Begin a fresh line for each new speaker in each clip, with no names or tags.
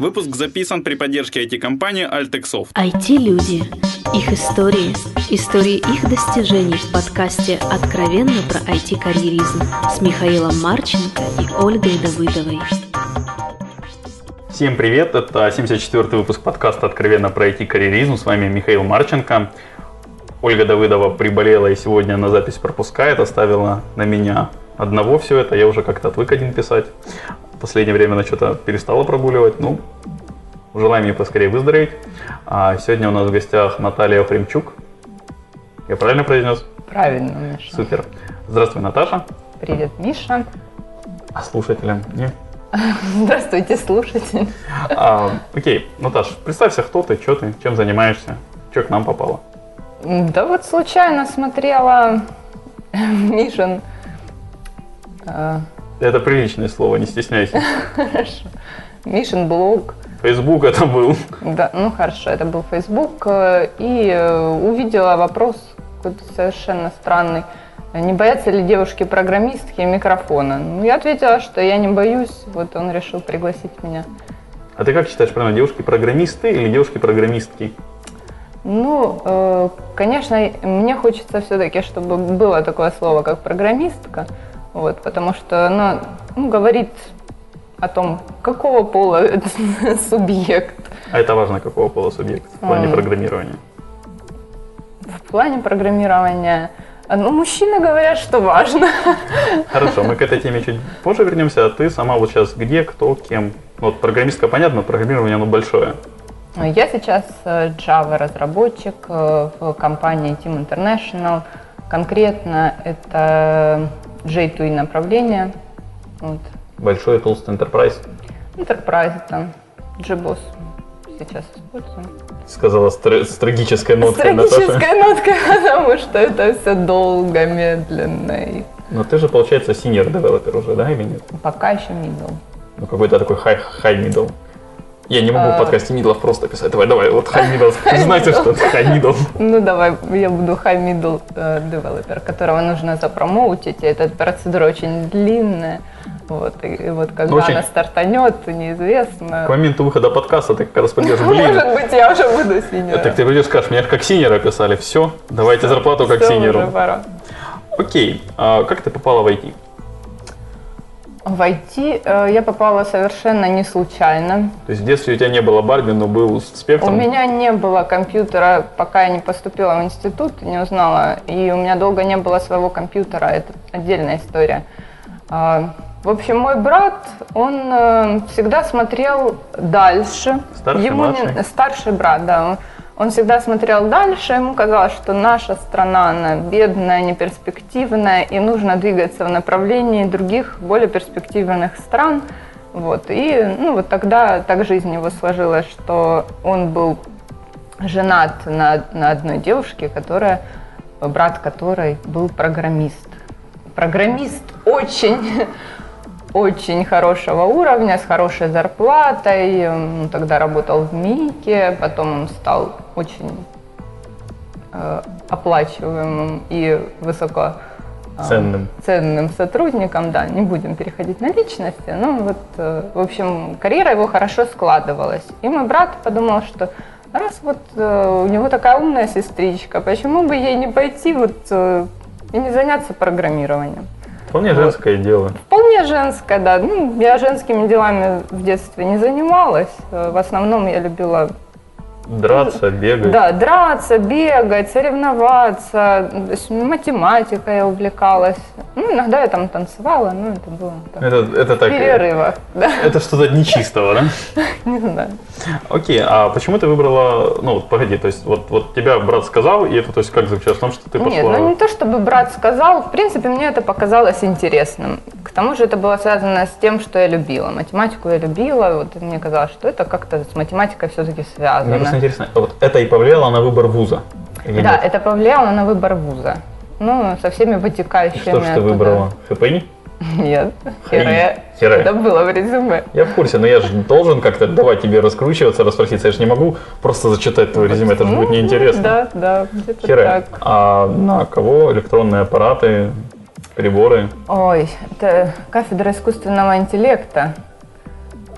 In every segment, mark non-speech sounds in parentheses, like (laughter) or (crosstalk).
Выпуск записан при поддержке IT-компании Altexoft.
IT-люди. Их истории. Истории их достижений в подкасте «Откровенно про IT-карьеризм» с Михаилом Марченко и Ольгой Давыдовой.
Всем привет, это 74-й выпуск подкаста «Откровенно про IT-карьеризм». С вами Михаил Марченко. Ольга Давыдова приболела и сегодня на запись пропускает, оставила на меня одного все это. Я уже как-то отвык один писать. В последнее время она что-то перестала прогуливать. Ну, желаем ей поскорее выздороветь. А сегодня у нас в гостях Наталья Фремчук. Я правильно произнес?
Правильно, Миша.
Супер. Здравствуй, Наташа.
Привет, Миша.
А слушателям? Не? (laughs)
Здравствуйте, слушатель.
А, окей, Наташ, представься, кто ты, что ты, чем занимаешься, что к нам попало.
Да вот случайно смотрела (laughs) Мишин
это приличное слово, не стесняйся. (laughs)
Хорошо. Мишин блог.
Фейсбук это был.
Да, ну хорошо, это был Фейсбук. Э, и э, увидела вопрос какой-то совершенно странный. Не боятся ли девушки-программистки микрофона? Ну, я ответила, что я не боюсь. Вот он решил пригласить меня.
А ты как считаешь, правильно, девушки-программисты или девушки-программистки?
Ну, э, конечно, мне хочется все-таки, чтобы было такое слово, как программистка. Вот, потому что она ну, говорит о том, какого пола (laughs) субъект.
А это важно, какого пола субъект в плане mm. программирования?
В плане программирования ну, мужчины говорят, что важно. (laughs)
Хорошо, мы к этой теме чуть позже вернемся. А ты сама вот сейчас где, кто, кем? Вот программистка понятно, программирование оно большое.
Я сейчас э, Java разработчик э, в компании Team International. Конкретно это J2E направление.
Вот. Большой толстый enterprise?
Enterprise, там, JBoss сейчас используем.
Сказала с, с трагической ноткой,
С трагической ноткой, (laughs) потому что это все долго, медленно. И...
Но ты же, получается, senior developer уже, да, или нет?
Пока еще middle.
Ну, какой-то такой high, high middle. Я не могу в а. подкасте middle ов просто писать. Давай, давай, вот. (laughs) Вы знаете, что это high middle?
Ну давай, я буду high middle developer, которого нужно запромоутить. Эта процедура очень длинная. Вот, и вот когда ну, очень... она стартанет, неизвестно.
К моменту выхода подкаста ты как раз пойдешь, блин.
Может быть, я уже буду синером.
Так ты придешь, скажешь, меня как senior а писали, все, давайте зарплату как senior
у.
Окей, а как ты попала в IT?
В IT э, я попала совершенно не случайно.
То есть в детстве у тебя не было Барби, но был спектр?
У меня не было компьютера, пока я не поступила в институт, не узнала. И у меня долго не было своего компьютера, это отдельная история. А, в общем, мой брат, он э, всегда смотрел дальше.
Старший, Ему
не... Старший брат, да. Он всегда смотрел дальше, ему казалось, что наша страна, она бедная, неперспективная, и нужно двигаться в направлении других, более перспективных стран. Вот. И ну, вот тогда так жизнь его сложилась, что он был женат на, на одной девушке, которая, брат которой был программист. Программист очень очень хорошего уровня, с хорошей зарплатой. Он тогда работал в МИКе, потом он стал очень э, оплачиваемым и высоко
э, ценным.
ценным сотрудником, да, не будем переходить на личности, но вот, э, в общем, карьера его хорошо складывалась. И мой брат подумал, что раз вот э, у него такая умная сестричка, почему бы ей не пойти вот э, и не заняться программированием?
Вполне вот. женское дело.
Вполне женское, да. Ну, я женскими делами в детстве не занималась. В основном я любила
Драться, бегать.
Да, драться, бегать, соревноваться. То есть математикой я увлекалась. Ну, иногда я там танцевала, но это было
так, это, это так,
перерывах.
Да. Это что-то нечистого, да? (laughs)
Не знаю.
Окей, а почему ты выбрала, ну, погоди, то есть вот, вот тебя брат сказал, и это, то есть как заключалось в том, что ты пошла...
Нет, ну не то, чтобы брат сказал, в принципе, мне это показалось интересным. К тому же это было связано с тем, что я любила. Математику я любила, вот мне казалось, что это как-то с математикой все-таки связано
интересно, вот это и повлияло на выбор вуза?
да, нет? это повлияло на выбор вуза. Ну, со всеми вытекающими. (laughs) И
что же ты выбрала? ФПИ?
Нет, хере. Хере. Это было в резюме.
Я в курсе, но я же должен как-то давать тебе раскручиваться, расспроситься. Я же не могу просто зачитать твое резюме, это же будет неинтересно.
Да, да,
так. А на кого электронные аппараты, приборы?
Ой, это кафедра искусственного интеллекта.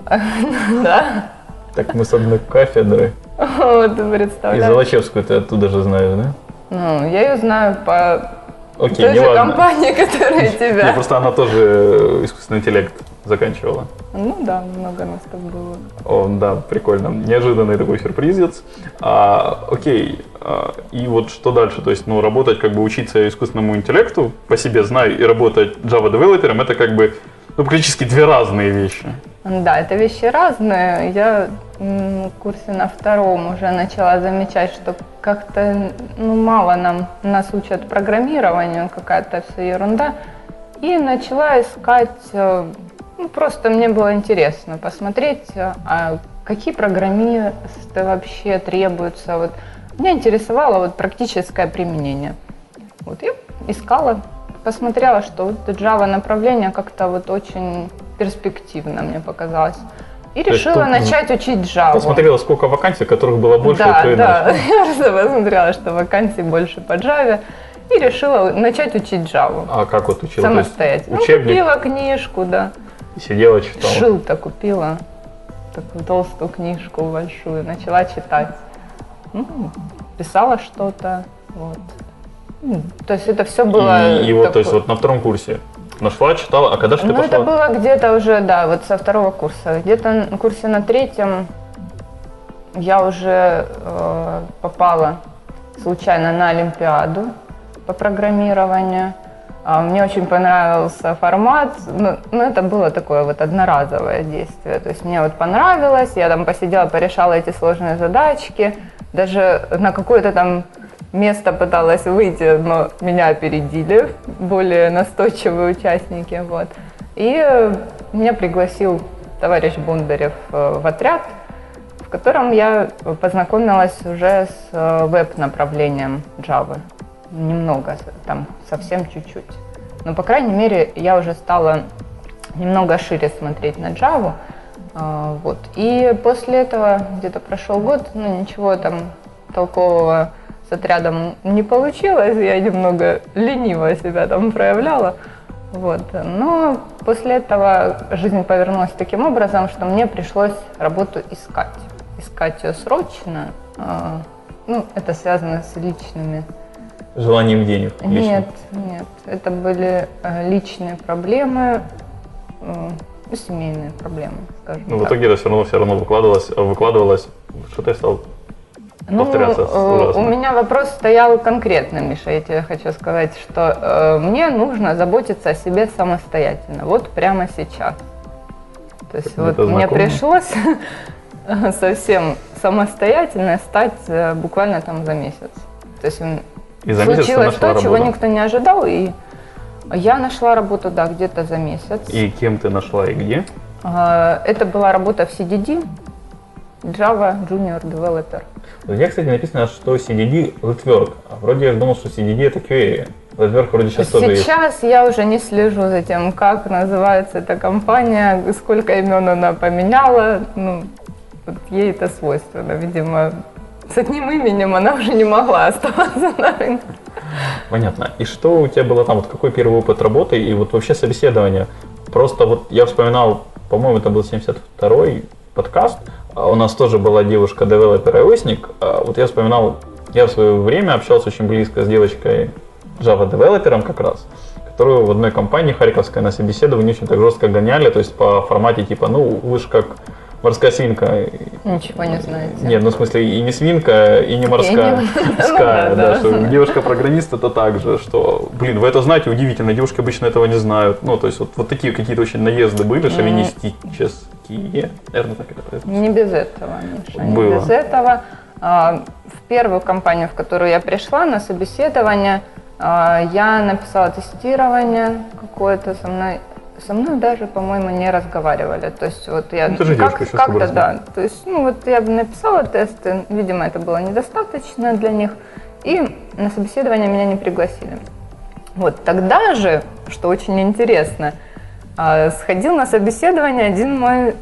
(laughs) Да.
Так мы с одной кафедры.
Вот,
И
представляешь?
Золочевскую ты оттуда же знаешь, да?
Ну, я ее знаю по
Окей,
той же
неважно.
компании, (laughs) которая
Не,
тебя.
просто она тоже э, искусственный интеллект заканчивала.
Ну да, много нас там было.
О, да, прикольно. Неожиданный такой сюрпризец. А, окей, а, и вот что дальше? То есть, ну, работать, как бы учиться искусственному интеллекту, по себе знаю, и работать Java-девелопером, это как бы, ну, практически две разные вещи.
Да, это вещи разные. Я в курсе на втором уже начала замечать, что как-то ну, мало нам нас учат программированию, какая-то вся ерунда. И начала искать, э, ну, просто мне было интересно посмотреть, э, а какие программисты вообще требуются. Вот. Меня интересовало вот практическое применение. Вот я искала, посмотрела, что вот Java направление как-то вот очень перспективно мне показалось. И
есть
решила
тут
начать учить Java.
Посмотрела, сколько вакансий, которых было больше,
да,
то и
да. (laughs) Я просто посмотрела, что вакансий больше по Java. И решила начать учить Java.
А как вот учила? То есть
Самостоятельно. Ну,
учебник
купила книжку, да.
сидела, читала.
Шил-то купила. Такую толстую книжку большую. Начала читать. Ну, писала что-то. Вот. То есть это все было...
И, и вот, то есть
такое-
вот на втором курсе нашла, читала, а когда же ты
Ну,
пошла?
это было где-то уже, да, вот со второго курса. Где-то на курсе на третьем я уже э, попала случайно на Олимпиаду по программированию. А, Мне очень понравился формат, ну, ну, это было такое вот одноразовое действие. То есть мне вот понравилось, я там посидела, порешала эти сложные задачки, даже на какое-то там место пыталась выйти, но меня опередили более настойчивые участники. Вот. И э, меня пригласил товарищ Бондарев э, в отряд, в котором я познакомилась уже с э, веб-направлением Java. Немного, там совсем чуть-чуть. Но, по крайней мере, я уже стала немного шире смотреть на Java. Вот. И после этого где-то прошел год, ну ничего там толкового с отрядом не получилось, я немного лениво себя там проявляла. Вот. Но после этого жизнь повернулась таким образом, что мне пришлось работу искать. Искать ее срочно. А, Ну, это связано с личными
Желанием денег. лично.
нет, нет. Это были э, личные проблемы, ну, семейные проблемы, скажем
Ну, в итоге это все равно, все равно выкладывалось, выкладывалось. Что ты стал
Ну,
повторяться
э,
ужасно.
у меня вопрос стоял конкретно, Миша, я тебе хочу сказать, что э, мне нужно заботиться о себе самостоятельно, вот прямо сейчас. То есть
Это
вот мне
знакомо?
пришлось (laughs) совсем самостоятельно стать э, буквально там за месяц. То есть
И за
случилось то, чего
работу.
никто не ожидал, и я нашла работу, да, где-то за месяц.
И кем ты нашла и где?
А, Это была работа в CDD, Java Junior Developer.
Меня, кстати, написано, что CDD Letwork. А вроде я думал, что CDD это QA. Letwork вроде сейчас тоже есть.
Сейчас я уже не слежу за тем, как называется эта компания, сколько имен она поменяла. Ну, вот ей это свойственно, видимо. С одним именем она уже не могла оставаться на рынке.
Понятно. И что у тебя было там? Вот какой первый опыт работы и вот вообще собеседование? Просто вот я вспоминал, по-моему, это был 72-й подкаст. А У нас тоже была девушка девелопер iOSник. А Вот я вспоминал, я в свое время общался очень близко с девочкой Java девелопером как раз, которую в одной компании харьковской на собеседовании очень так жестко гоняли, то есть по формате типа, ну вы же как морская свинка,
Ничего не знаете.
нет, ну в смысле и не свинка, и не морская,
не-
ская,
Ну да,
что девушка-программист это так же, что, блин, вы это знаете, удивительно, девушки обычно этого не знают, ну, то есть вот, такие какие-то очень наезды были, шовинистические, наверное, так это.
Не без этого, Миша, не без этого. А, В первую компанию, в которую я пришла на собеседование, а, я написала тестирование какое-то со мной. Со мной даже, по-моему, не разговаривали. То есть вот я
Ну, ты же
как,
девушка,
как-то да. То есть ну вот я бы написала тесты, видимо, это было недостаточно для них, и на собеседование меня не пригласили. Вот тогда же, что очень интересно, а, сходил на собеседование один мой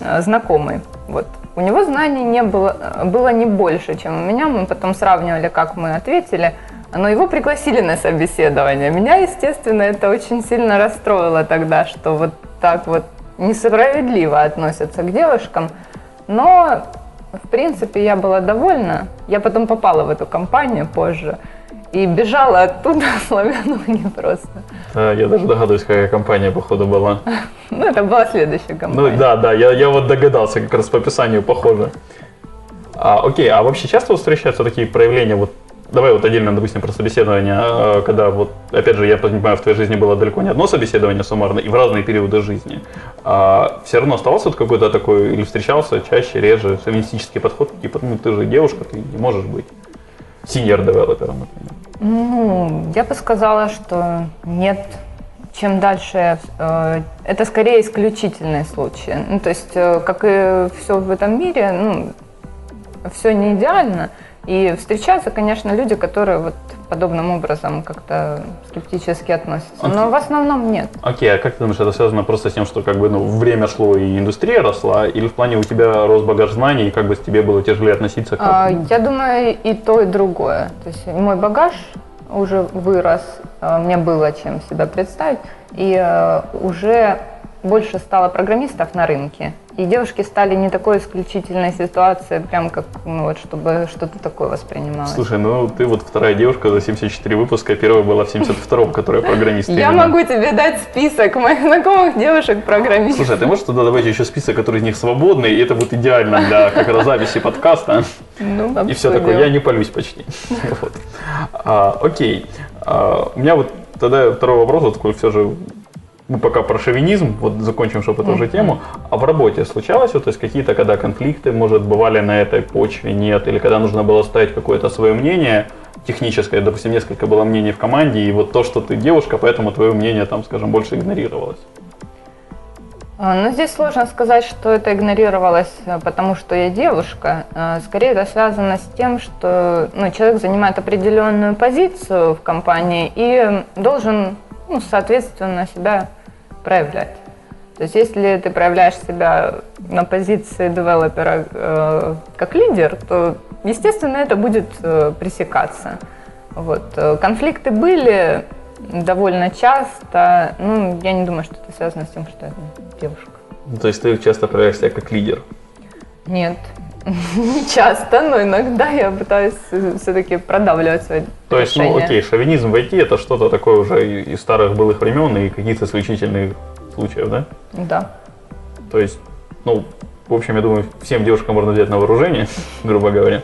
э, знакомый. Вот. У него знаний не было, э, было не больше, чем у меня. Мы потом сравнивали, как мы ответили. Но его пригласили на собеседование. Меня, естественно, это очень сильно расстроило тогда, что вот так вот несправедливо относятся к девушкам. Но, в принципе, я была довольна. Я потом попала в эту компанию позже и бежала оттуда, (laughs) сломя ноги просто.
Да, я даже догадываюсь, какая компания, походу, была. (laughs)
Ну, это была следующая
Ну
компания.
да, да, я, я вот догадался, как раз по описанию похоже. А, окей, а вообще часто встречаются такие проявления, вот давай вот отдельно, допустим, про собеседование, а, когда вот, опять же, я понимаю, в твоей жизни было далеко не одно собеседование суммарно, и в разные периоды жизни. А, все равно оставался вот какой-то такой, или встречался чаще, реже, шовинистический подход, типа, ну ты же девушка, ты не можешь быть senior девелопером, например.
Ну, я бы сказала, что нет. Чем дальше, э, это скорее исключительные случаи. Ну, то есть, э, как и все в этом мире, ну, все не идеально. И встречаются, конечно, люди, которые вот подобным образом как-то скептически относятся. Но в основном нет.
Окей, а как ты думаешь, это связано просто с тем, что как бы ну, время шло и индустрия росла, или в плане у тебя рос багаж знаний, и как бы тебе было тяжелее относиться к
А, Я думаю, и то, и другое. То есть мой багаж уже вырос, а, мне было чем себя представить, и э, уже больше стало программистов на рынке. И девушки стали не такой исключительной ситуацией, прям как, ну вот, чтобы что-то такое воспринималось.
Слушай, ну ты вот вторая девушка за 74 выпуска, первая была в 72-м, которая программист.
Я
именно.
могу тебе дать список моих знакомых девушек-программистов.
Слушай, а ты можешь туда добавить еще список, который из них свободный, и это будет идеально для как раз записи подкаста.
Ну,
И все такое, я не палюсь почти. А, окей. А, у меня вот тогда второй вопрос, вот такой все же, мы пока про шовинизм, вот закончим, чтобы эту же тему. А в работе случалось, вот, то есть какие-то, когда конфликты, может, бывали на этой почве, нет, или когда нужно было ставить какое-то свое мнение, техническое, допустим, несколько было мнений в команде, и вот то, что ты девушка, поэтому твое мнение там, скажем, больше игнорировалось.
А, Ну, здесь сложно сказать, что это игнорировалось, э, потому что я девушка. А, Скорее это связано с тем, что ну, человек занимает определенную позицию в компании и должен, ну, соответственно, себя проявлять. То есть если ты проявляешь себя на позиции девелопера э, как лидер, то, естественно, это будет э, пресекаться. Вот. Э, Конфликты были довольно часто. Ну, я не думаю, что это связано с тем, что я девушка.
Ну, То есть ты часто проявляешь себя как лидер.
Нет, не часто, но иногда я пытаюсь все-таки продавливать свои
То есть, ну окей, шовинизм в IT это что-то такое уже из старых былых времен и каких-то исключительных случаев, да?
Да.
То есть, ну, в общем, я думаю, всем девушкам можно взять на вооружение, (laughs) грубо говоря.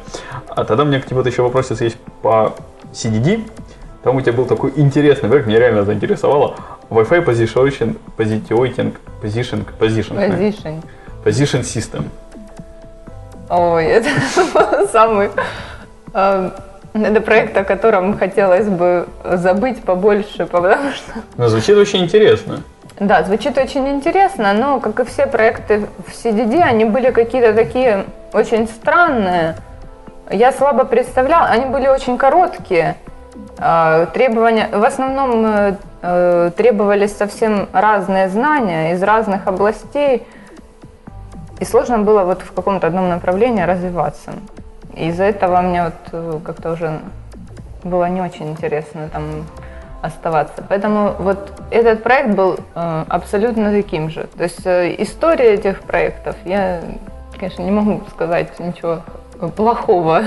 А тогда у меня к тебе вот еще вопросец есть по CDD. Там у тебя был такой интересный проект, меня реально заинтересовало. Wi-Fi Position, Positioning, Position, Position,
Position.
Position System.
Ой, это (laughs) самый... э, Это проект, о котором хотелось бы забыть побольше, потому что
Ну, звучит очень интересно.
Да, звучит очень интересно, но, как и все проекты в CDD, они были какие-то такие очень странные. Я слабо представляла, они были очень короткие. А, Требования, в основном э, э, требовались совсем разные знания из разных областей, и сложно было вот в каком-то одном направлении развиваться. Из-за этого мне вот э, как-то уже было не очень интересно там оставаться. Поэтому вот этот проект был э, абсолютно таким же. То есть э, история этих проектов, я, конечно, не могу сказать ничего плохого.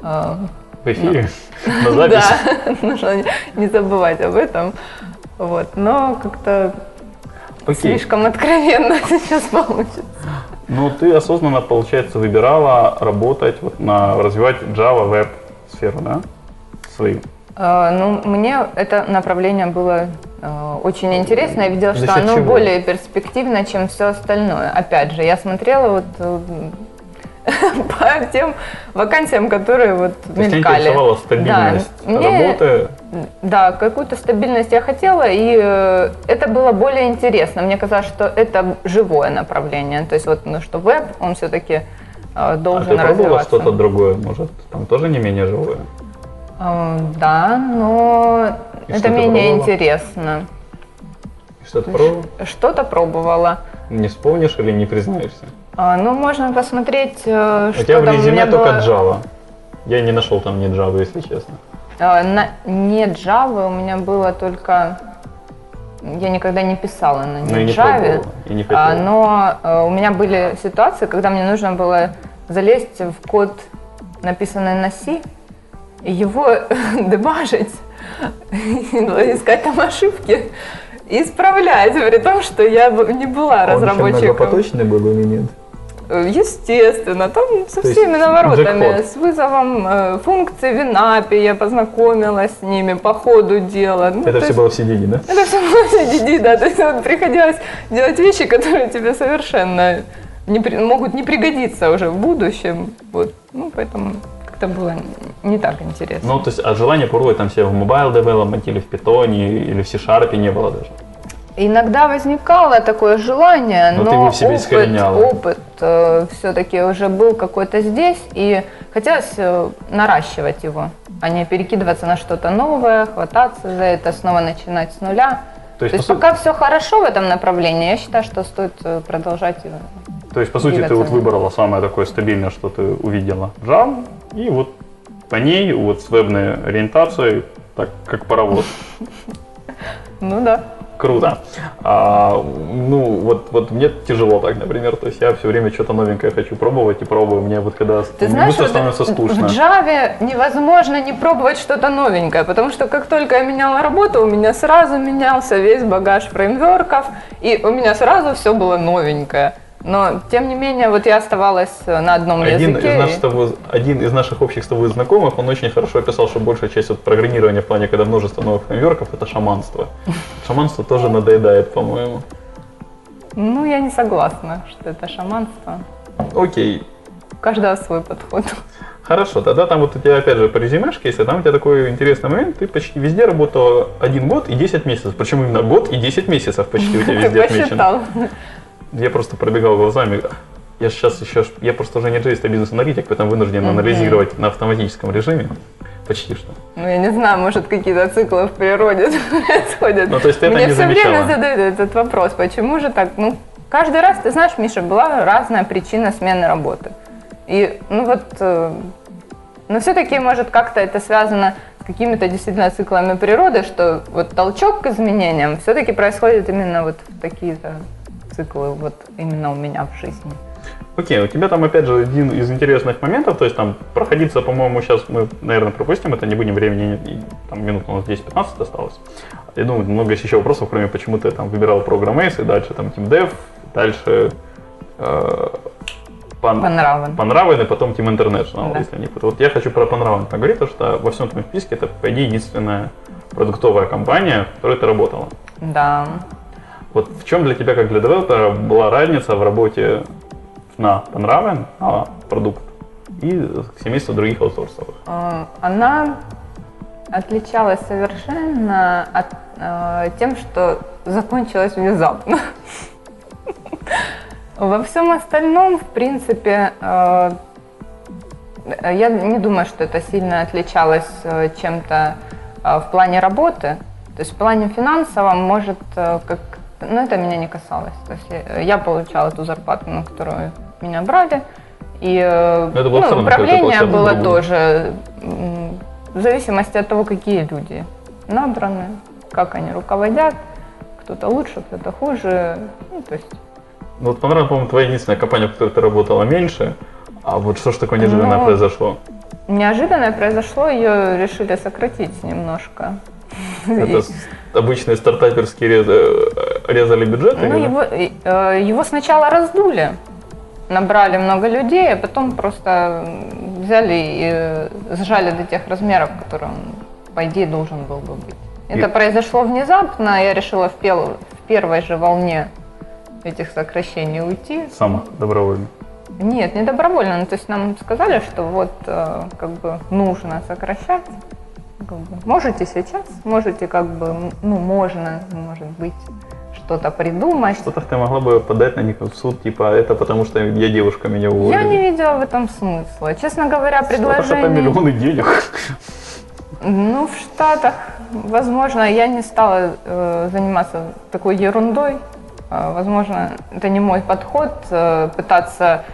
(laughs)
В эфире, на записи. (laughs)
Да, нужно не забывать об этом. Вот, но как-то
Окей.
слишком откровенно сейчас получится.
Ну, ты осознанно, получается, выбирала работать, вот, на, развивать Java веб сферу, да? Свою.
Э, Ну, мне это направление было э, очень интересно. Я видела,
За
что оно
чего?
более перспективно, чем все остальное. Опять же, я смотрела вот э, (laughs) по тем вакансиям, которые вот
То есть
мелькали.
интересовала стабильность
Да, мне-
работы.
Да, какую-то стабильность я хотела, и э, это было более интересно. Мне казалось, что это живое направление. То есть вот, ну, что веб, он все-таки
А
должен
ты пробовала что-то другое, может, там тоже не менее живое?
Э, Да, но
И
это менее интересно.
Что ты пробовала?
Что-то пробовала.
Не вспомнишь или не признаешься?
А, Ну, можно посмотреть, э,
У
что
тебя в
там у
резюме только
было.
Java. Я не нашел там ни Java, если честно.
Э, на- Не Java, у меня было только я никогда не писала на
Ну не
Java.
пробовала, и не
А, но э, у меня были ситуации, когда мне нужно было залезть в код, написанный на C, и его (laughs) дебажить, (laughs) искать там ошибки и исправлять, при том, что я не была
Он еще
разработчиком.
многопоточный был или нет?
Э, Естественно, там со
То
всеми наворотами,
джекпот.
с вызовом э, функций в Винапе, я познакомилась с ними по ходу дела. Ну,
Это
то
все
есть-
было в CDD, да?
это все было в CDD, да. То есть вот приходилось делать вещи, которые тебе совершенно не при- могут не пригодиться уже в будущем. Вот. Ну, поэтому как-то было не так интересно.
Ну, то есть, а желание пробовать там себя в mobile development или в питоне, или в C-Sharp не было даже.
Иногда возникало такое желание,
Но
но, опыт, опыт все-таки уже был какой-то здесь, и хотелось э, наращивать его, а не перекидываться на что-то новое, хвататься за это, снова начинать с нуля.
То есть,
То есть
сути-
пока все хорошо в этом направлении, я считаю, что стоит э, продолжать его.
То есть, по сути, ты вот выбрала самое такое стабильное, что ты увидела. Java, и вот по ней, вот с вебной ориентацией, так как паровоз. (laughs)
Ну да.
Круто. А, ну, вот, вот мне тяжело так, например. То есть я все время что-то новенькое хочу пробовать и пробую. Мне вот когда
Ты знаешь,
быстро
вот
становится скучно.
в Java невозможно не пробовать что-то новенькое, потому что как только я меняла работу, у меня сразу менялся весь багаж фреймворков, и у меня сразу все было новенькое. Но, тем не менее, вот я оставалась э, на одном
Один
языке.
из,
и-
с тобой- один из наших общих с тобой знакомых, он очень хорошо описал, что большая часть вот программирования в плане, когда множество новых фреймворков, это шаманство. (laughs) Шаманство тоже надоедает, по-моему.
Ну, я не согласна, что это шаманство.
Окей,
У каждого свой подход. (laughs)
Хорошо, тогда там вот у тебя опять же по резюмешке, если там у тебя такой интересный момент, ты почти везде работала один год и 10 месяцев. Причем именно год и 10 месяцев почти у тебя (laughs) везде отмечено. Я просто пробегал глазами. Я сейчас еще, я просто уже не джейст, а бизнес-аналитик, поэтому вынужден
Мгм.
анализировать на автоматическом режиме. Почти что.
Ну, я не знаю, может, какие-то циклы в природе (laughs) происходят.
Ну, то есть ты это
Мне
не
все время
замечала?
задают этот вопрос, почему же так? Ну, каждый раз, ты знаешь, Миша, была разная причина смены работы. И, ну вот, э, но все-таки, может, как-то это связано с какими-то действительно циклами природы, что вот толчок к изменениям все-таки происходит именно вот в такие-то циклы, вот именно у меня в жизни.
Окей, у тебя там опять же один из интересных моментов, то есть там проходиться, по-моему, сейчас мы, наверное, пропустим это, не будем времени, там минут у нас 10-15 осталось. Я думаю, много есть еще вопросов, кроме почему ты там выбирал Ace, и дальше там Team Dev, дальше э, Пан-
Панравен.
Панравен и потом Team International,
Да.
если не путаю. Вот я хочу про Панравен поговорить, потому что во всем этом списке это, по идее, единственная продуктовая компания, в которой ты работала.
Да.
Вот в чем для тебя, как для девелопера, была разница в работе на Панравен, на продукт, и семейство других аутсорсовых?
Э, Она отличалась совершенно от, э, тем, что закончилась внезапно. (laughs) Во всем остальном, в принципе, э, я не думаю, что это сильно отличалось э, чем-то э, в плане работы. То есть в плане финансовом, может, э, как, ну это меня не касалось. То есть я, я получала ту зарплату, на которую меня брали. И э,
Но это было
ну,
какое-то
управление было
другую.
тоже в зависимости от того, какие люди набраны, как они руководят. Кто-то лучше, кто-то хуже. Ну, то есть
Ну, вот Панравен, по-моему, твоя единственная компания, в которой ты работала меньше, а вот что ж такое неожиданное
Ну,
произошло?
неожиданно произошло, ее решили сократить немножко.
Это (laughs) обычные стартаперские э, резали бюджеты?
Ну, его, э, его сначала раздули, набрали много людей, а потом просто взяли и э, сжали до тех размеров, которые он, по идее, должен был бы быть. Это
И-
произошло внезапно, я решила в, пел- в первой же волне этих сокращений уйти.
Сама, добровольно.
Нет, не добровольно. Ну, то есть нам сказали, что вот э, как бы нужно сокращать. Как бы, можете сейчас, можете как бы, ну, можно, может быть, что-то придумать.
Что-то ты могла бы подать на них в суд, типа, это потому что я девушка, меня уволили.
Я не видела в этом смысла. Честно говоря,
Что-то это
предложение...
миллионы денег.
Ну, в Штатах, возможно, я не стала э, заниматься такой ерундой. Э, возможно, это не мой подход э, пытаться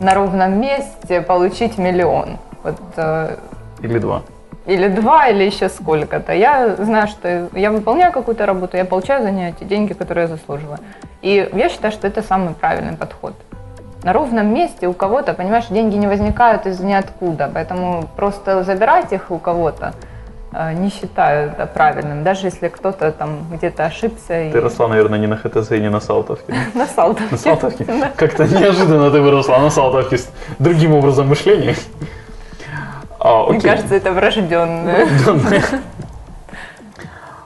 на ровном месте получить миллион. Вот, э,
Или два.
Или два, или еще сколько-то. Я знаю, что я выполняю какую-то работу, я получаю за нее те деньги, которые я заслуживаю. И я считаю, что это самый правильный подход. На ровном месте у кого-то, понимаешь, деньги не возникают из ниоткуда, поэтому просто забирать их у кого-то э, не считаю это правильным, даже если кто-то там где-то ошибся.
Ты росла, наверное, не на ХТЗ, не (laughs) на Салтовке.
На Салтовке. (laughs)
На Салтовке? Как-то неожиданно ты выросла на Салтовке с другим образом мышления.
А, Мне кажется, это врожденное.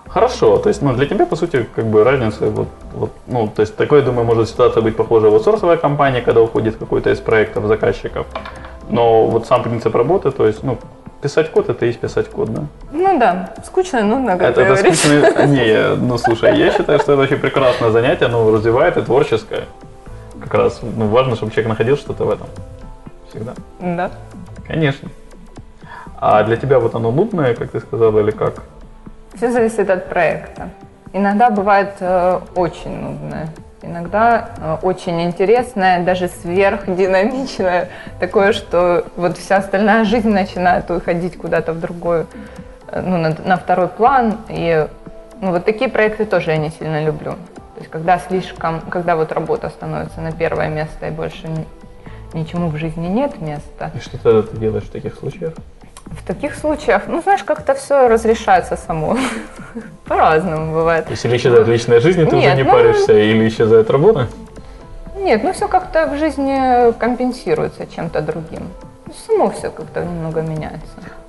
Хорошо, то есть, ну, для тебя, по сути, как бы разница, вот, вот, ну, то есть, такое, думаю, может ситуация быть похожа в аутсорсовой компании, когда уходит какой-то из проектов заказчиков, но вот сам принцип работы, то есть, ну, писать код это и есть писать код, да?
Ну да, скучно, нудно, как
это, это скучно, не, ну слушай, я считаю, что это очень прекрасное занятие, оно развивает и творческое. Как раз, ну, важно, чтобы человек находил что-то в этом. Всегда.
Да.
Конечно. А для тебя вот оно нудное, как ты сказала, или как?
Все зависит от проекта. Иногда бывает э, очень нудное, иногда э, очень интересное, даже сверхдинамичное, такое, что вот вся остальная жизнь начинает уходить куда-то в другую, э, ну, на, на второй план. И ну, вот такие проекты тоже я не сильно люблю. То есть когда слишком, когда вот работа становится на первое место и больше ничему в жизни нет места.
И что тогда ты делаешь в таких случаях?
В таких случаях, ну, знаешь, как-то все разрешается само. (laughs) По-разному бывает.
То есть или исчезает личная жизнь, и ты Нет, уже не ну, паришься, или исчезает работа?
Нет, ну все как-то в жизни компенсируется чем-то другим. Само все как-то немного меняется.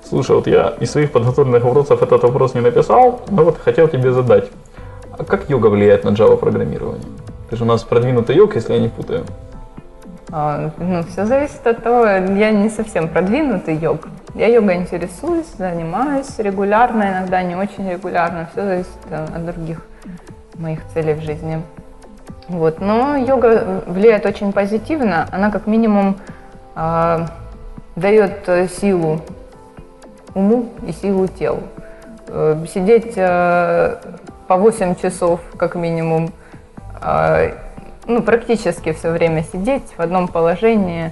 Слушай, вот я из своих подготовленных вопросов этот вопрос не написал, но вот хотел тебе задать. А как йога влияет на Java программирование? Ты же у нас продвинутый йог, если я не путаю.
А, ну, все зависит от того, я не совсем продвинутый йог. Я йогой интересуюсь, занимаюсь регулярно, иногда не очень регулярно. Все зависит э, от других моих целей в жизни. Вот. Но йога влияет очень позитивно. Она как минимум э, дает силу уму и силу телу. Э, сидеть э, по 8 часов как минимум э, ну, практически все время сидеть в одном положении,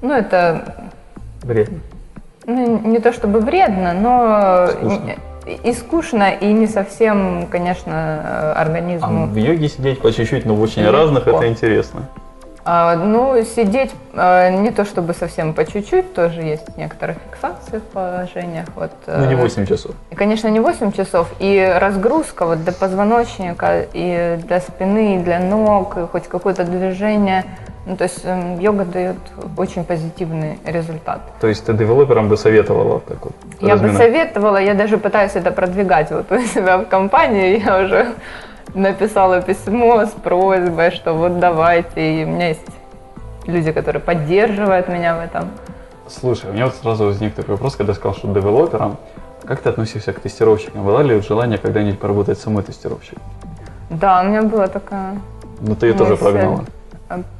ну, это...
Вредно.
Ну, не то чтобы вредно, но скучно. и скучно, и не совсем, конечно, организму.
А в йоге сидеть по чуть-чуть, но в очень Легко. разных, это интересно.
А, ну, сидеть а, не то чтобы совсем по чуть-чуть, тоже есть некоторые фиксации в положениях. Вот,
ну, не 8 часов.
И, конечно, не 8 часов. И разгрузка вот для позвоночника, и для спины, и для ног, и хоть какое-то движение. Ну, то есть э, йога дает очень позитивный результат.
То есть ты девелоперам бы советовала так вот?
Я разминать? бы советовала, я даже пытаюсь это продвигать вот у себя в компании. Я уже написала письмо с просьбой, что вот давайте. И у меня есть люди, которые поддерживают меня в этом.
Слушай, у меня вот сразу возник такой вопрос, когда я сказал, что девелопером. Как ты относишься к тестировщикам? Было ли желание когда-нибудь поработать самой тестировщиком?
Да, у меня была такая...
Но ты ее тоже прогнала?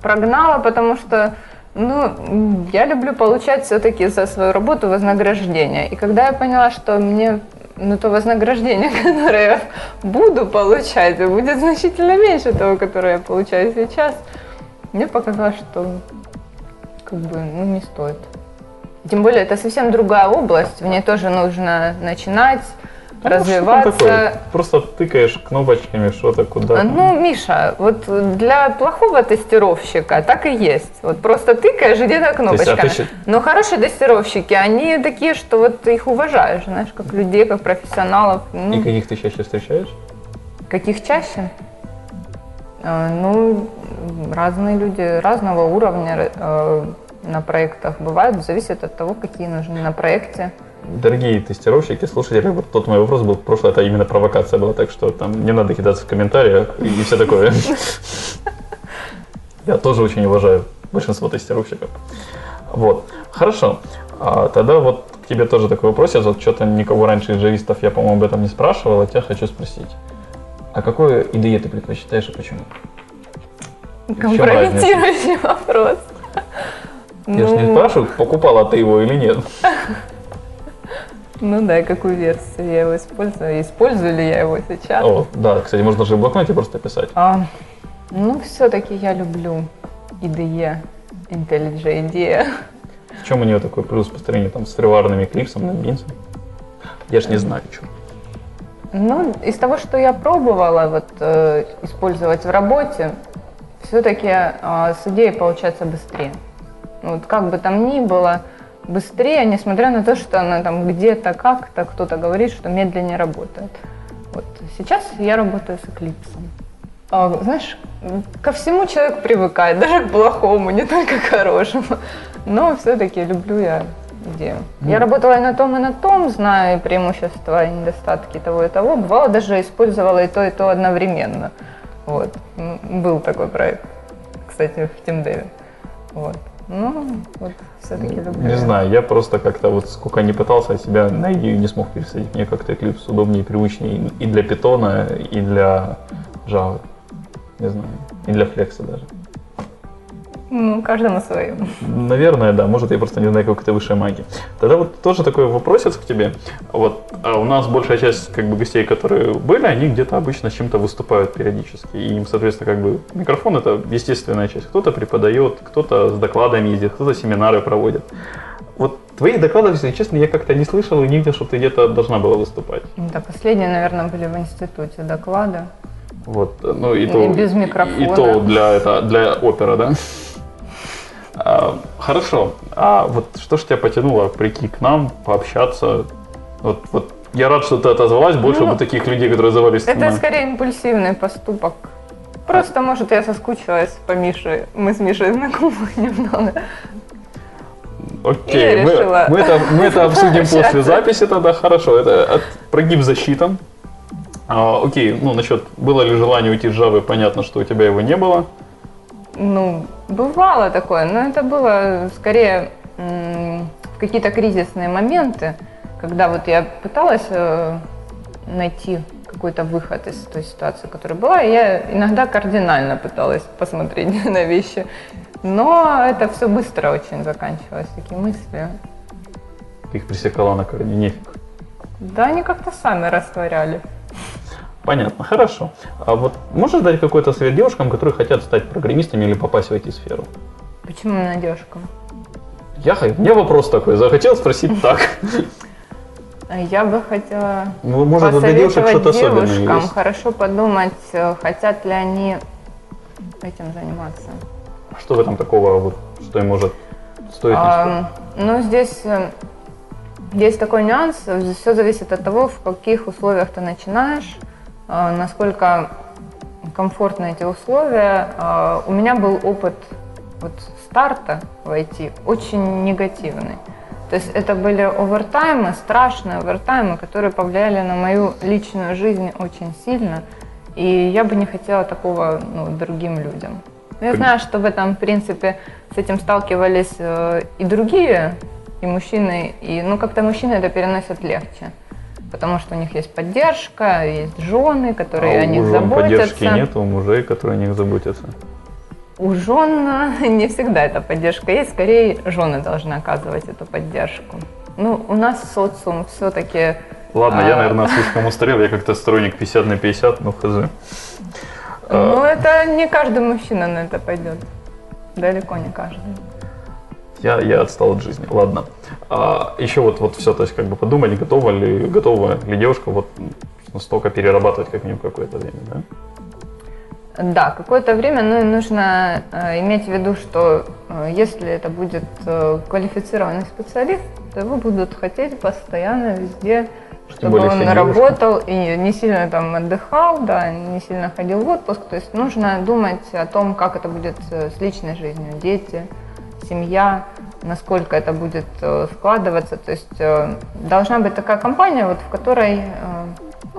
Прогнала, потому что ну, я люблю получать все-таки за свою работу вознаграждение. И когда я поняла, что мне но то вознаграждение, (laughs) которое я буду получать, будет значительно меньше того, которое я получаю сейчас. Мне показалось, что как бы ну, не стоит. Тем более это совсем другая область, в ней тоже нужно начинать, ну, развиваться.
Просто тыкаешь кнопочками что-то куда.
Ну, Миша, вот для плохого тестировщика так и есть. Вот просто тыкаешь где-то кнопочками. Есть, а ты... Но хорошие тестировщики, они такие, что вот ты их уважаешь, знаешь, как людей, как профессионалов.
Ну. И каких ты чаще встречаешь?
Каких чаще? А, ну, разные люди разного уровня э, на проектах бывают, зависит от того, какие нужны на проекте
дорогие тестировщики, слушатели, вот тот мой вопрос был в прошлое, это именно провокация была, так что там не надо кидаться в комментариях и, и все такое. (laughs) Я тоже очень уважаю большинство тестировщиков. Вот, хорошо. А, тогда вот к тебе тоже такой вопрос. Я вот что-то никого раньше из джавистов я, по-моему, об этом не спрашивал, а тебя хочу спросить. А какое IDE ты предпочитаешь и почему?
Компрометирующий вопрос.
Я ну... же не спрашиваю, покупала ты его или нет. (laughs)
Ну да, какую версию я его использую, использую ли я его сейчас.
О, да, кстати, можно же в блокноте просто писать.
А, ну, все-таки я люблю IDE, IntelliJ IDEA.
В чем у нее такой плюс по сравнению там, с треварным эклипсом, нетбинсом? Я ж не знаю, что.
Ну, из того, что я пробовала вот, э, использовать в работе, все-таки э, с идеей получается быстрее. Ну, Вот как бы там ни было, быстрее, несмотря на то, что она там где-то как-то кто-то говорит, что медленнее работает. Вот сейчас я работаю с Eclipse. А, знаешь, ко всему человек привыкает, (laughs) даже к плохому, не только к хорошему. Но все-таки люблю я идею. Я работала и на том, и на том, знаю и преимущества, и недостатки того и того. Бывало, даже использовала и то, и то одновременно. Вот. Был такой проект, кстати, в TeamDev. Вот. Ну, вот все-таки люблю.
Не знаю, я просто как-то вот сколько не пытался, себя на идею не смог пересадить. Мне как-то Eclipse удобнее и привычнее и для питона, и для Java. Не знаю, и для флекса даже.
Ну, каждому свое.
Наверное, да. Может, я просто не знаю, как это высшая магия. Тогда вот тоже такой вопросец к тебе. Вот а у нас большая часть как бы гостей, которые были, они где-то обычно с чем-то выступают периодически. И им, соответственно, как бы микрофон это естественная часть. Кто-то преподает, кто-то с докладами ездит, кто-то семинары проводит. Вот твоих докладов, если честно, я как-то не слышал и не видел, что ты где-то должна была выступать.
Да, последние, наверное, были в институте доклады.
Вот, ну и
И
то,
без микрофона.
И, то для, это, для опера, да? А, хорошо. А вот что ж тебя потянуло прийти к нам, пообщаться? Вот, вот я рад, что ты отозвалась. Больше
Ну,
бы таких людей, которые отзывались
Это
на-
скорее импульсивный поступок. Просто, может, я соскучилась по Мише. Мы с Мишей знакомы (laughs) немного.
Окей, мы, мы это, мы это обсудим (laughs) после записи тогда. Хорошо, это от, прогиб защита. А, окей, ну насчет было ли желание уйти с Java, понятно, что у тебя его не было.
Ну, бывало такое, но это было скорее в какие-то кризисные моменты, когда вот я пыталась э, найти какой-то выход из той ситуации, которая была, и я иногда кардинально пыталась (laughs) посмотреть (laughs) на вещи, но это все быстро очень заканчивалось, такие мысли.
Их пресекала на корне, нефиг.
Да, они как-то сами растворяли.
Понятно, хорошо. А вот можешь дать какой-то совет девушкам, которые хотят стать программистами или попасть в IT-сферу?
Почему именно девушкам?
Я, у меня вопрос такой, захотел спросить (laughs) так.
Я бы хотела
Ну, Может,
посоветовать девушкам
есть?
хорошо подумать, э, хотят ли они этим заниматься.
Что в этом такого, вот, что им может стоить?
А, ну, здесь э, есть такой нюанс. Все зависит от того, в каких условиях ты начинаешь, насколько комфортны эти условия. А, У меня был опыт вот старта в IT очень негативный. То есть это были овертаймы, страшные овертаймы, которые повлияли на мою личную жизнь очень сильно. И я бы не хотела такого ну, другим людям. Но я
Кон-
знаю, что в этом, в принципе, с этим сталкивались э, и другие, и мужчины, и ну как-то мужчины это переносят легче. Потому что у них есть поддержка, есть жены, которые
А
о них заботятся.
поддержки нет, у мужей, которые о них заботятся.
У жен э, (laughs) не всегда эта поддержка есть, скорее жены должны оказывать эту поддержку. Ну, у нас социум все-таки
Ладно,
А.
я, наверное, (laughs) слишком устарел, я как-то сторонник 50 на 50, ну хз. А.
Ну, это не каждый мужчина на это пойдет. Далеко не каждый.
Я, я отстал от жизни. Ладно. А, еще вот, вот все, то есть как бы подумали, готова ли, готова ли девушка вот настолько перерабатывать как минимум какое-то время, да?
Да, какое-то время, ну и нужно э, иметь в виду, что э, если это будет э, квалифицированный специалист, то его будут хотеть постоянно везде, чтобы
более,
он
девушка.
работал и не сильно там отдыхал, да, не сильно ходил в отпуск. То есть нужно думать о том, как это будет э, с личной жизнью, дети, семья, насколько это будет э, складываться. То есть э, должна быть такая компания, вот, в которой э,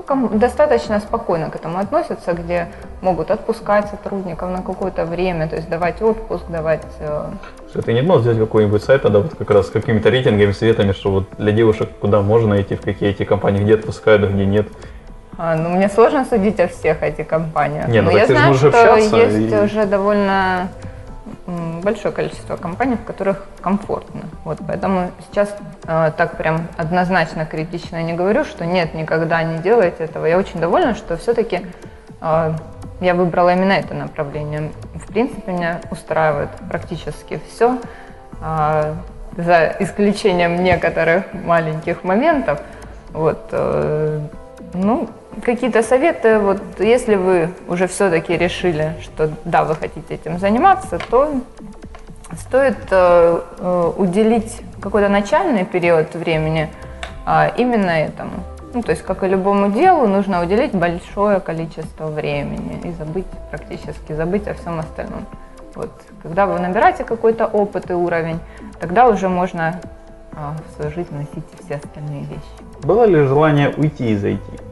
ну, достаточно спокойно к этому относятся, где могут отпускать сотрудников на какое-то время, то есть давать отпуск, давать... э,
Что ты не думал сделать какой-нибудь сайт, тогда вот как раз с какими-то рейтингами, советами, что вот для девушек куда можно идти, в какие эти компании, где отпускают, а где нет.
а, ну, мне сложно судить о всех этих компаниях.
Не, ну
Но я знаю, что
общаться
есть
и-
уже довольно большое количество компаний, в которых комфортно. Вот, поэтому сейчас э, так прям однозначно критично не говорю, что нет, никогда не делайте этого. Я очень довольна, что все-таки я выбрала именно это направление. В принципе, меня устраивает практически все, за исключением некоторых маленьких моментов. Вот, э, ну, какие-то советы, вот, если вы уже все-таки решили, что да, вы хотите этим заниматься, то стоит э, э, уделить какой-то начальный период времени э, именно этому. Ну, то есть, как и любому делу, нужно уделить большое количество времени и забыть, практически забыть о всем остальном. Вот. Когда вы набираете какой-то опыт и уровень, тогда уже можно а, в свою жизнь вносить все остальные вещи.
Было ли желание уйти из IT?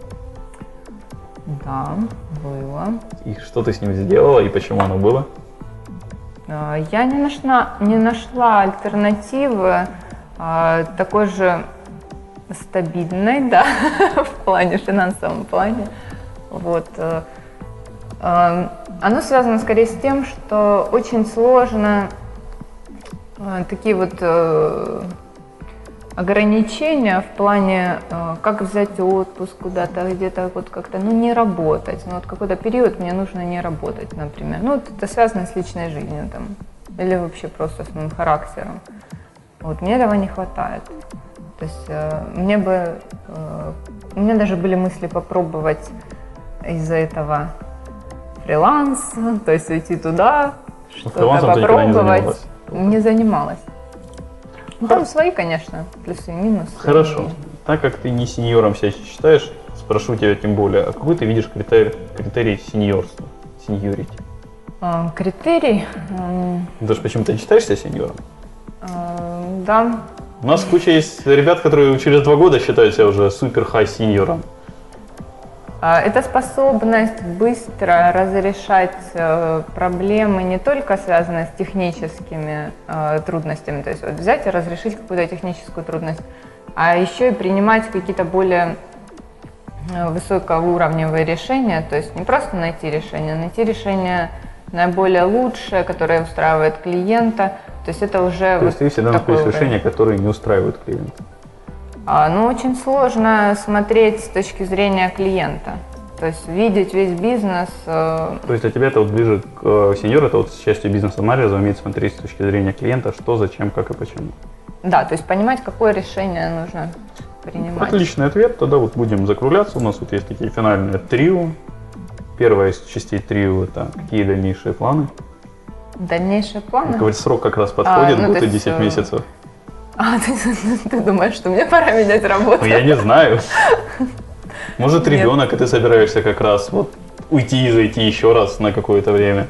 Да, было.
И что ты с ним сделала, и почему оно было?
А, Я не нашла, не нашла альтернативы а, такой же стабильной, да, (laughs) в плане, финансовом плане. Вот. э, э, Оно связано скорее с тем, что очень сложно э, такие вот э, ограничения в плане, э, как взять отпуск куда-то, где-то вот как-то, ну, не работать. Ну, вот какой-то период мне нужно не работать, например. Ну, вот это связано с личной жизнью там, или вообще просто с моим характером. Вот, мне этого не хватает. То есть э, мне бы, э, у меня даже были мысли попробовать из-за этого фриланс, (laughs) то есть уйти туда, что-то
никогда не
попробовать.
занималась?
Не занималась. Ну, там свои, конечно, плюсы и минусы.
Хорошо. Так как ты не сеньором себя считаешь, спрошу тебя тем более, а какой ты видишь критерий, критерий сеньорства, сеньорити?
А, Критерий, м,
Ты же почему-то не считаешь себя сеньором?
а, да,
У нас куча есть ребят, которые через два года считают себя уже супер хай сеньором.
А, Это способность быстро разрешать э, проблемы, не только связанные с техническими э, трудностями, то есть вот взять и разрешить какую-то техническую трудность, а еще и принимать какие-то более э, высокоуровневые решения, то есть не просто найти решение, а найти решение наиболее лучшее, которое устраивает клиента, то есть это уже
То есть ты всегда находишь решения, которые не устраивают клиента.
А, Ну, очень сложно смотреть с точки зрения клиента. То есть видеть весь бизнес. э,
То есть для тебя это вот ближе к э, сеньору, это вот с частью бизнес-анализа уметь смотреть с точки зрения клиента, что, зачем, как и почему.
Да, то есть понимать, какое решение нужно принимать.
Отличный ответ, тогда вот будем закругляться. У нас вот есть такие финальные трио. Первая из частей трио это какие дальнейшие планы.
Дальнейшие планы?
Говорит, срок как раз подходит,
ну,
год и
есть,
10
э,
месяцев.
А, (laughs) ты, ты думаешь, что мне пора менять работу?
Ну, я не знаю. (laughs) Может, ребенок, и ты собираешься как раз вот уйти и зайти еще раз на какое-то время.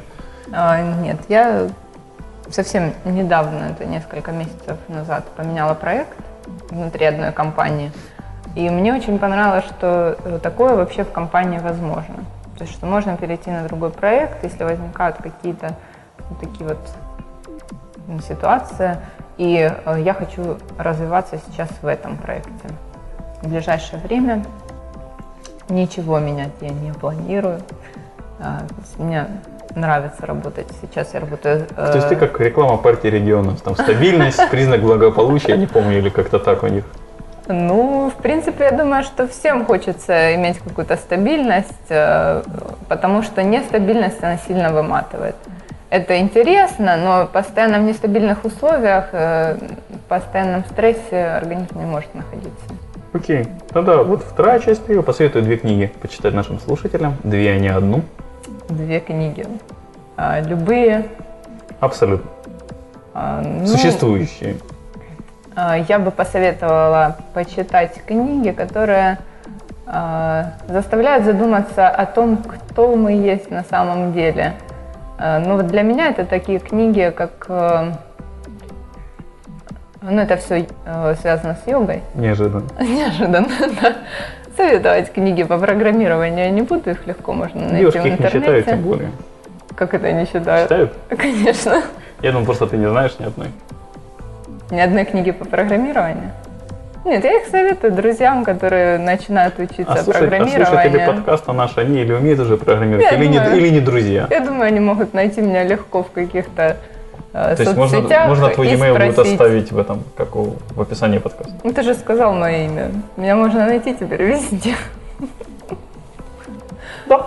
А, нет, я совсем недавно, это несколько месяцев назад, поменяла проект внутри одной компании. И мне очень понравилось, что такое вообще в компании возможно. То есть, что можно перейти на другой проект, если возникают какие-то вот такие вот ситуации. И э, я хочу развиваться сейчас в этом проекте. В ближайшее время ничего менять я не планирую. А, Мне нравится работать. Сейчас я работаю... э,
То есть ты как реклама партии регионов. Там стабильность, (laughs) признак благополучия, я не помню, или как-то так у них.
Ну, в принципе, я думаю, что всем хочется иметь какую-то стабильность, э, потому что нестабильность, она сильно выматывает. Это интересно, но постоянно в нестабильных условиях, э, в постоянном стрессе организм не может находиться.
Окей. Тогда вот вторая часть трио. Посоветую две книги почитать нашим слушателям. Две, а не одну.
Две книги. А, Любые.
Абсолютно.
а, ну,
Существующие.
А, Я бы посоветовала почитать книги, которые а, заставляют задуматься о том, кто мы есть на самом деле. А, Ну вот для меня это такие книги, как... э, Ну это все связано с йогой.
Неожиданно. (laughs)
Неожиданно, (laughs) да. Советовать книги по программированию я не буду, их легко можно найти
Девушки
в
их не
интернете.
читают, тем более.
Как это не считают?
Читают? (laughs)
Конечно.
Я думаю, просто ты не знаешь ни одной.
Ни одной книги по программированию? Нет, я их советую друзьям, которые начинают учиться
А, слушай, а слушатели
программированию.
подкаста наши, они или умеют уже программировать,
Я
или, не,
думаю.
или не друзья.
Я думаю, они могут найти меня легко в каких-то э,
То есть можно, можно твой e-mail будет
спросить.
оставить в этом, как у- в описании подкаста.
Ну, ты же сказал мое имя. Меня можно найти теперь везде.
Да.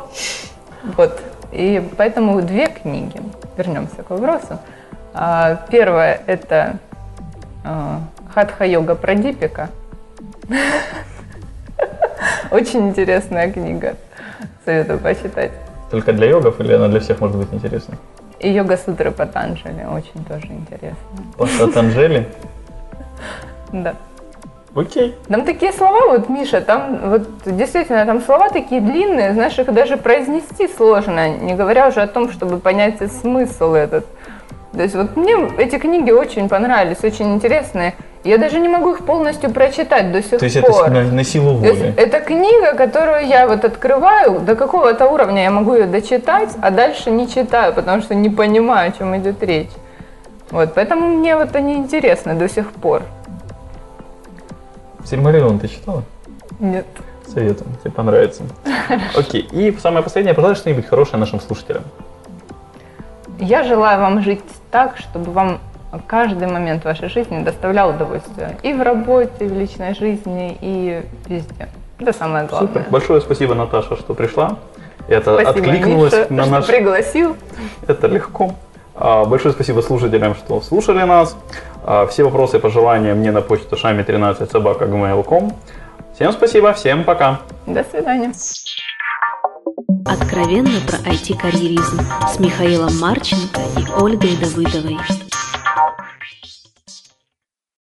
Вот. И поэтому две книги. Вернемся к вопросу. А, Первое – это Хатха-йога Прадипика. Очень интересная книга. Советую почитать.
Только для йогов или она для всех может быть интересна?
И йога-сутры Патанджали очень тоже интересно.
Патанджели?
Да.
Окей.
Там такие слова, вот, Миша, там вот действительно там слова такие длинные, знаешь, их даже произнести сложно, не говоря уже о том, чтобы понять смысл этот. То есть вот мне эти книги очень понравились, очень интересные. Я даже не могу их полностью прочитать до сих
То есть
пор.
это на, на силу
То есть
воли.
это книга, которую я вот открываю, до какого-то уровня я могу ее дочитать, а дальше не читаю, потому что не понимаю, о чем идет речь. Вот, поэтому мне вот они интересны до сих пор.
Сильмариллион ты читала?
Нет.
Советую, тебе понравится. (laughs) Окей, и самое последнее, пожелай что-нибудь хорошее нашим слушателям.
Я желаю вам жить так, чтобы вам каждый момент вашей жизни доставлял удовольствие. И в работе, и в личной жизни, и везде. Это самое главное.
Супер. Большое спасибо, Наташа, что пришла. Это
Спасибо,
откликнулось
Миша,
на
что
наш...
пригласил.
Это легко. А, Большое спасибо слушателям, что слушали нас. А, Все вопросы и пожелания мне на почту шами 13 собака Всем спасибо, всем пока.
До свидания.
Откровенно про IT-карьеризм с Михаилом Марченко и Ольгой Давыдовой. out.